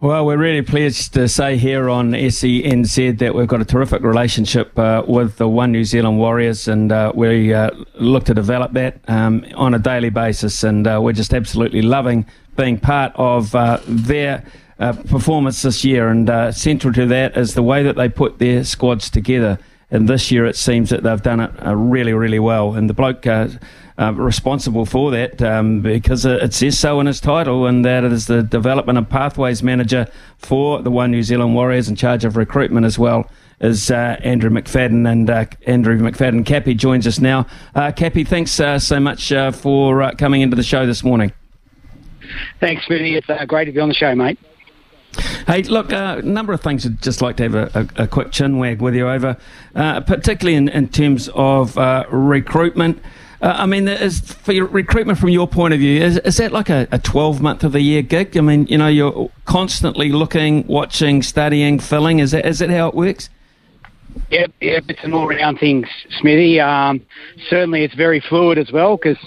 Well, we're really pleased to say here on SENZ that we've got a terrific relationship uh, with the One New Zealand Warriors, and uh, we uh, look to develop that um, on a daily basis. And uh, we're just absolutely loving being part of uh, their uh, performance this year. And central to that is the way that they put their squads together. And this year, it seems that they've done it really, really well. And the bloke uh, responsible for that um, because it says so in his title, and that is the Development and Pathways Manager for the One New Zealand Warriors in charge of recruitment as well. Is uh, Andrew McFadden and uh, Andrew McFadden Cappy joins us now. Uh, Cappy, thanks uh, so much uh, for uh, coming into the show this morning. Thanks, Smithy. It's great to be on the show, mate. Hey, look, a number of things I'd just like to have a, a, a quick chin wag with you over, particularly in, in terms of recruitment. Uh, I mean, is, for your recruitment from your point of view, is, is that like a, a 12 month of the year gig? I mean, you know, you're constantly looking, watching, studying, filling. Is that, is that how it works? Yep, yep, it's an all round thing, Smithy. Um, certainly, it's very fluid as well because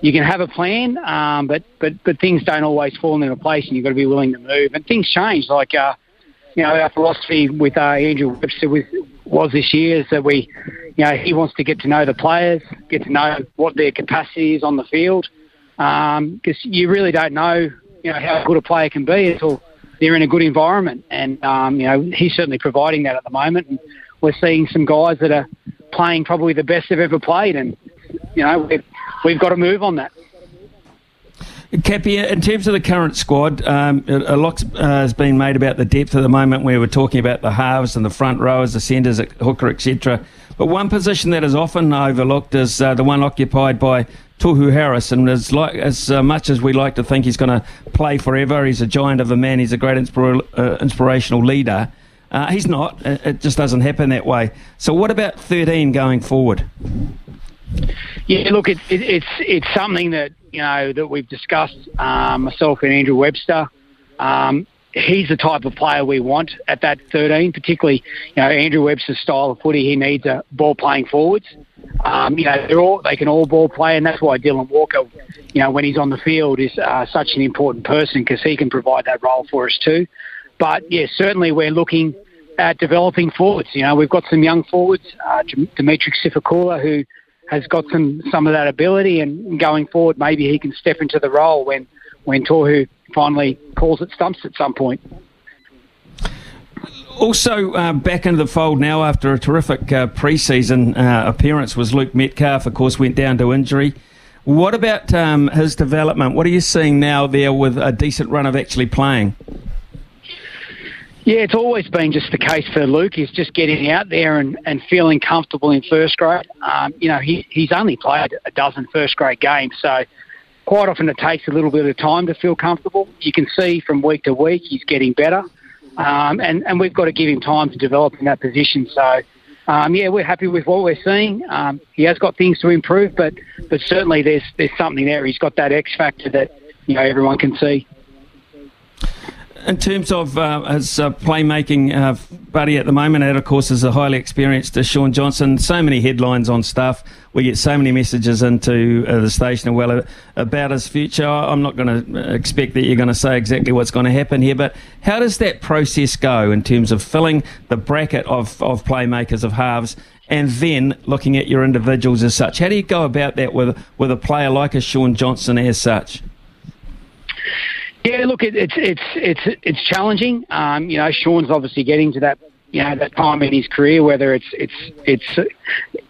you can have a plan, um, but, but, but things don't always fall into place and you've got to be willing to move. And things change. Like, uh, you know, our philosophy with uh, Andrew Webster was, was this year is that we you know, he wants to get to know the players, get to know what their capacity is on the field, because um, you really don't know, you know, how good a player can be until they're in a good environment. And um, you know, he's certainly providing that at the moment. And we're seeing some guys that are playing probably the best they've ever played, and you know, we've, we've got to move on that. Cappy, in terms of the current squad, um, a lot uh, has been made about the depth at the moment. We were talking about the halves and the front rowers, the centres, hooker, etc. But one position that is often overlooked is uh, the one occupied by Tohu Harris, and as, as uh, much as we like to think he's going to play forever, he's a giant of a man, he's a great uh, inspirational leader. Uh, he's not. It just doesn't happen that way. So, what about 13 going forward? Yeah, look, it, it, it's it's something that you know that we've discussed um, myself and Andrew Webster. Um, he's the type of player we want at that 13, particularly, you know, Andrew Webster's style of footy. He needs a ball playing forwards. Um, you know, they're all, they can all ball play, and that's why Dylan Walker, you know, when he's on the field, is uh, such an important person because he can provide that role for us too. But yeah, certainly we're looking at developing forwards. You know, we've got some young forwards, uh, Dimitri Sifakula, who has got some some of that ability, and going forward, maybe he can step into the role when when Tohu finally calls it stumps at some point. Also, uh, back into the fold now after a terrific uh, pre-season uh, appearance was Luke Metcalf. Of course, went down to injury. What about um, his development? What are you seeing now there with a decent run of actually playing? Yeah, it's always been just the case for Luke. He's just getting out there and, and feeling comfortable in first grade. Um, you know, he, he's only played a dozen first grade games, so quite often it takes a little bit of time to feel comfortable. You can see from week to week he's getting better, um, and and we've got to give him time to develop in that position. So. Um, yeah, we're happy with what we're seeing. Um, he has got things to improve, but but certainly there's there's something there. He's got that X factor that you know everyone can see in terms of uh, his uh, playmaking uh, buddy at the moment, that of course is a highly experienced uh, Shaun Johnson. So many headlines on stuff. We get so many messages into uh, the station well uh, about his future. I'm not going to expect that you're going to say exactly what's going to happen here, but how does that process go in terms of filling the bracket of, of playmakers of halves and then looking at your individuals as such? How do you go about that with, with a player like a Shaun Johnson as such? Yeah, look, it, it's it's it's it's challenging. Um, you know, Shaun's obviously getting to that you know that time in his career whether it's it's it's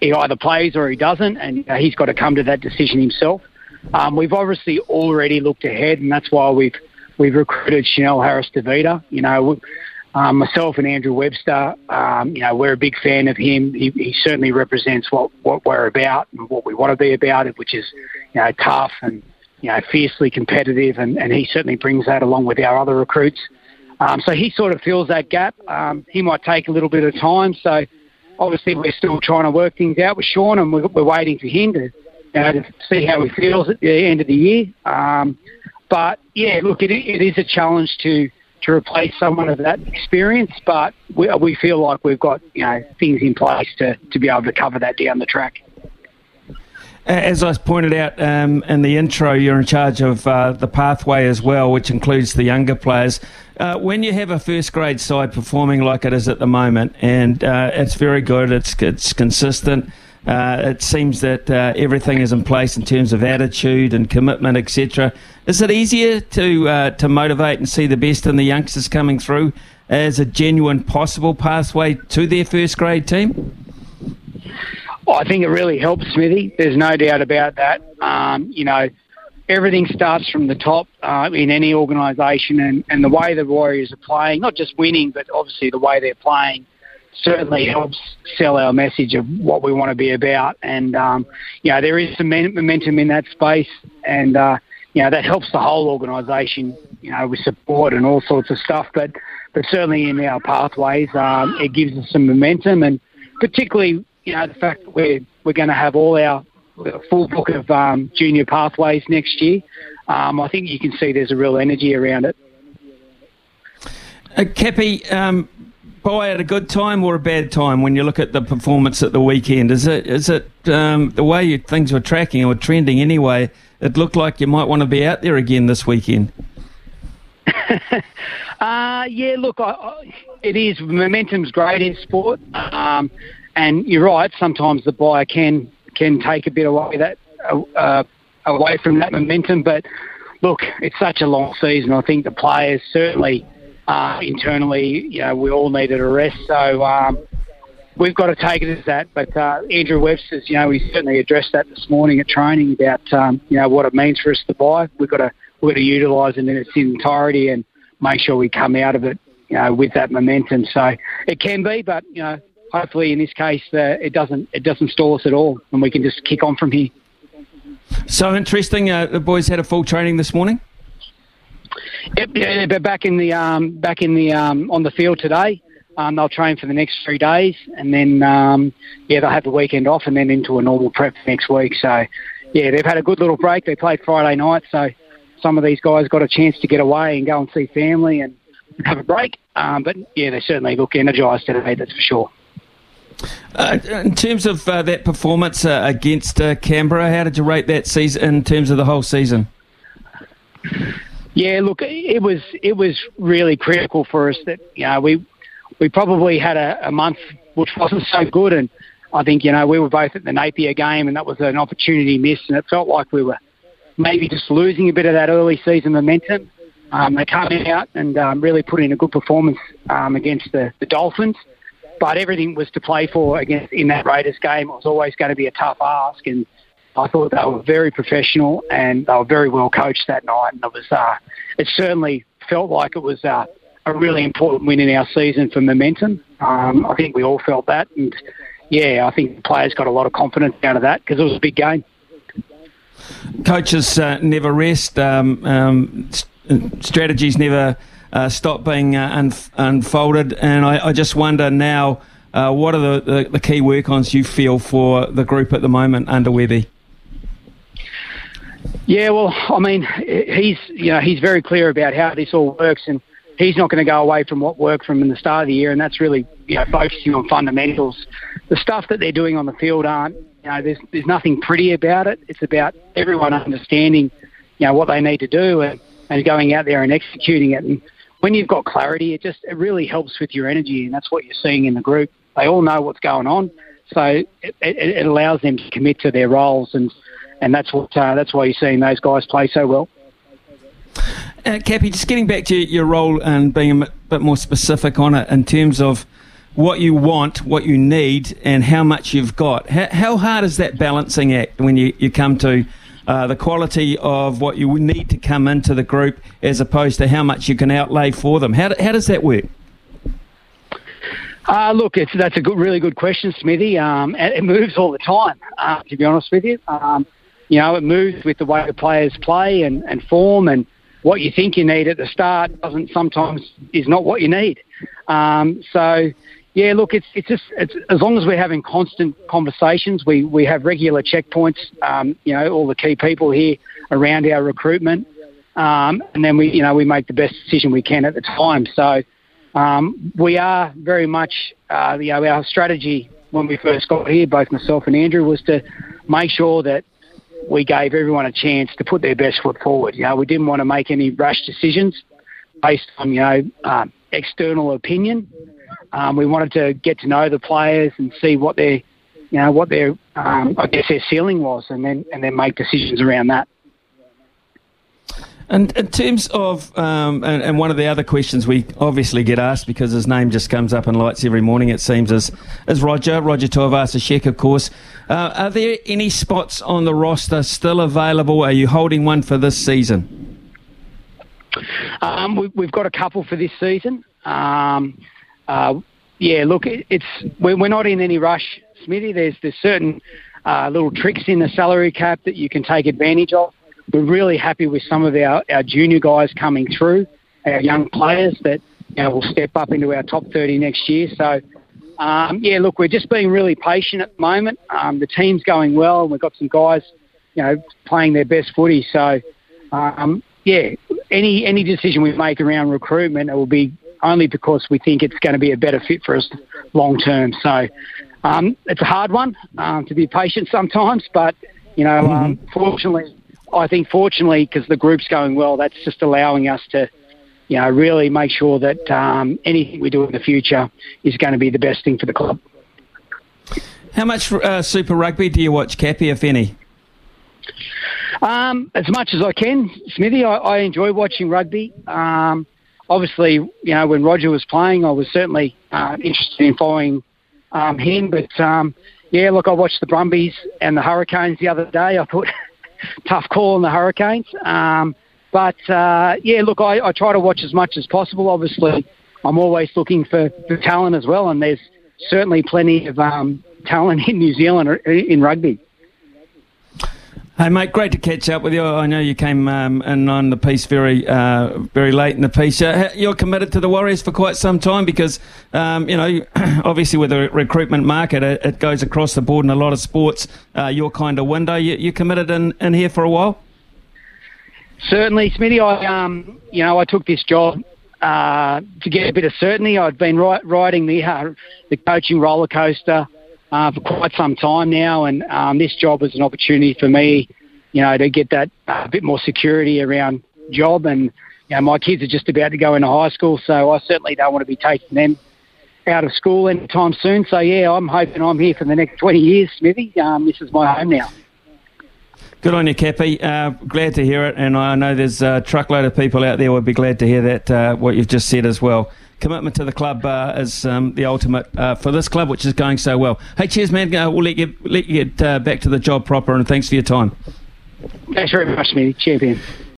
he either plays or he doesn't, and you know, he's got to come to that decision himself. Um, we've obviously already looked ahead, and that's why we've we've recruited Chanel Harris Tavita. You know, um, myself and Andrew Webster, um, you know, we're a big fan of him. He, he certainly represents what, what we're about and what we want to be about, which is, you know, tough and you know, fiercely competitive, and, and he certainly brings that along with our other recruits. Um, so he sort of fills that gap. Um, he might take a little bit of time. So obviously we're still trying to work things out with Shaun, and we're, we're waiting for him to, you know, to see how he feels at the end of the year. Um, but yeah, look, it, it is a challenge to to replace someone of that experience, but we, we feel like we've got you know things in place to, to be able to cover that down the track. As I pointed out um, in the intro, you're in charge of uh, the pathway as well, which includes the younger players. Uh, when you have a first grade side performing like it is at the moment, and uh, it's very good, it's it's consistent. Uh, it seems that uh, everything is in place in terms of attitude and commitment, etc. Is it easier to uh, to motivate and see the best in the youngsters coming through as a genuine possible pathway to their first grade team? I think it really helps, Smithy. There's no doubt about that. Um, you know, everything starts from the top uh, in any organisation, and, and the way the Warriors are playing, not just winning, but obviously the way they're playing, certainly helps sell our message of what we want to be about. And, um, you know, there is some momentum in that space, and, uh, you know, that helps the whole organisation, you know, with support and all sorts of stuff. But, but certainly in our pathways, um, it gives us some momentum, and particularly you know, the fact that we're, we're going to have all our full book of um, junior pathways next year, um, I think you can see there's a real energy around it. Uh, Cappy, um, bye at a good time or a bad time when you look at the performance at the weekend? Is it is it um, the way you, things were tracking or trending anyway? It looked like you might want to be out there again this weekend. uh, yeah, look, I, I, it is. Momentum's great in sport. Um, and you're right. Sometimes the buyer can can take a bit away that uh, away from that momentum. But look, it's such a long season. I think the players certainly uh, internally, you know, we all needed a rest. So um, we've got to take it as that. But uh, Andrew Webster's, you know, he certainly addressed that this morning at training about um, you know what it means for us to buy. We've got to we've got to utilise it in its entirety and make sure we come out of it, you know, with that momentum. So it can be, but you know, hopefully in this case uh, it doesn't it doesn't stall us at all, and we can just kick on from here. So interesting. Uh, the boys had a full training this morning. Yep, yeah, they're back in the um, back in the um, on the field today. Um, they'll train for the next three days, and then um, yeah, they'll have the weekend off, and then into a normal prep next week. So yeah, they've had a good little break. They played Friday night, so some of these guys got a chance to get away and go and see family and have a break. Um, but yeah, they certainly look energised today. That's for sure. Uh, in terms of uh, that performance uh, against uh, Canberra, how did you rate that season in terms of the whole season? Yeah, look, it was it was really critical for us that you know we we probably had a, a month which wasn't so good, and I think you know we were both at the Napier game, and that was an opportunity missed, and it felt like we were maybe just losing a bit of that early season momentum. Um, they came out and um, really put in a good performance um, against the, the Dolphins but everything was to play for against in that Raiders game. It was always going to be a tough ask, and I thought they were very professional and they were very well coached that night. And it was, uh, it certainly felt like it was uh, a really important win in our season for momentum. Um, I think we all felt that, and yeah, I think players got a lot of confidence out of that because it was a big game. Coaches uh, never rest. Um, um, strategies never uh, stop being uh, un- unfolded. And I, I, just wonder now, uh, what are the, the, the, key work-ons you feel for the group at the moment under Webby? Yeah, well, I mean, he's you know he's very clear about how this all works, and he's not going to go away from what worked from in the start of the year, and that's really you know focusing on fundamentals. The stuff that they're doing on the field aren't you know there's there's nothing pretty about it. It's about everyone understanding you know what they need to do and, and going out there and executing it. And when you've got clarity, it just it really helps with your energy, and that's what you're seeing in the group. They all know what's going on, so it, it, it allows them to commit to their roles, and and that's what uh, that's why you're seeing those guys play so well. Uh, Cappy, just getting back to your role and being a bit more specific on it in terms of what you want, what you need, and how much you've got. How, how hard is that balancing act when you, you come to uh, the quality of what you need to come into the group as opposed to how much you can outlay for them. How, how does that work? Uh, look, that's a good, really good question, Smithy. Um, it moves all the time, uh, to be honest with you. Um, you know, it moves with the way the players play and, and form, and what you think you need at the start doesn't sometimes is not what you need. Um, so, yeah, look, it's it's just it's, as long as we're having constant conversations, we we have regular checkpoints. Um, you know, all the key people here around our recruitment, um, and then we you know we make the best decision we can at the time. So um, we are very much uh, you know our strategy when we first got here, both myself and Andrew, was to make sure that we gave everyone a chance to put their best foot forward. You know, we didn't want to make any rash decisions based on you know um, external opinion. Um, we wanted to get to know the players and see what their you know what their um, I guess their ceiling was, and then and then make decisions around that. And in terms of, um, and, and, one of the other questions we obviously get asked because his name just comes up in lights every morning, it seems, is, is Roger, Roger Tuivasa-Sheck, of course. Uh, are there any spots on the roster still available? Are you holding one for this season? Um, we, have got a couple for this season. Um, uh, yeah, look, it, it's we're, we're, not in any rush, Smithy. There's there's certain uh, little tricks in the salary cap that you can take advantage of we're really happy with some of our, our junior guys coming through, our young players that you know, will step up into our top 30 next year. So, um, yeah, look, we're just being really patient at the moment. Um, the team's going well, and we've got some guys, you know, playing their best footy. So, um, yeah, any any decision we make around recruitment, it will be only because we think it's going to be a better fit for us long term. So, um, it's a hard one um, to be patient sometimes, but you know, um, mm-hmm. fortunately I think fortunately, because the group's going well, that's just allowing us to, you know, really make sure that um, anything we do in the future is going to be the best thing for the club. How much uh, Super Rugby do you watch, Cappy, if any? Um, as much as I can, Smithy. I, I enjoy watching rugby. Um, obviously, you know, when Roger was playing, I was certainly uh, interested in following um, him. But um, yeah, look, I watched the Brumbies and the Hurricanes the other day. I thought tough call on the Hurricanes. Um, but uh, yeah, look, I, I try to watch as much as possible. Obviously, I'm always looking for, for talent as well, and there's certainly plenty of um, talent in New Zealand in rugby. Hey mate, great to catch up with you. I know you came um, in on the piece very, uh, very late in the piece. Uh, you're committed to the Warriors for quite some time because, um, you know, obviously with the recruitment market, it, it, goes across the board in a lot of sports. Uh, your kind of window. You, you committed in, in here for a while. Certainly, Smitty. I, um, you know, I took this job uh, to get a bit of certainty. I'd been ri- riding the uh, the coaching roller coaster uh, for quite some time now, and um, this job was an opportunity for me, you know, to get that uh, bit more security around job. And you know, my kids are just about to go into high school, so I certainly don't want to be taking them out of school anytime soon. So yeah, I'm hoping I'm here for the next 20 years, Smithy. Um, this is my home now. Good on you, Cappy. Uh, glad to hear it, and I know there's a truckload of people out there would be glad to hear that uh, what you've just said as well commitment to the club uh, is um, the ultimate uh, for this club, which is going so well. Hey, cheers, man. Uh, we'll let you, let you get uh, back to the job proper, and thanks for your time. Thanks very much, me champion.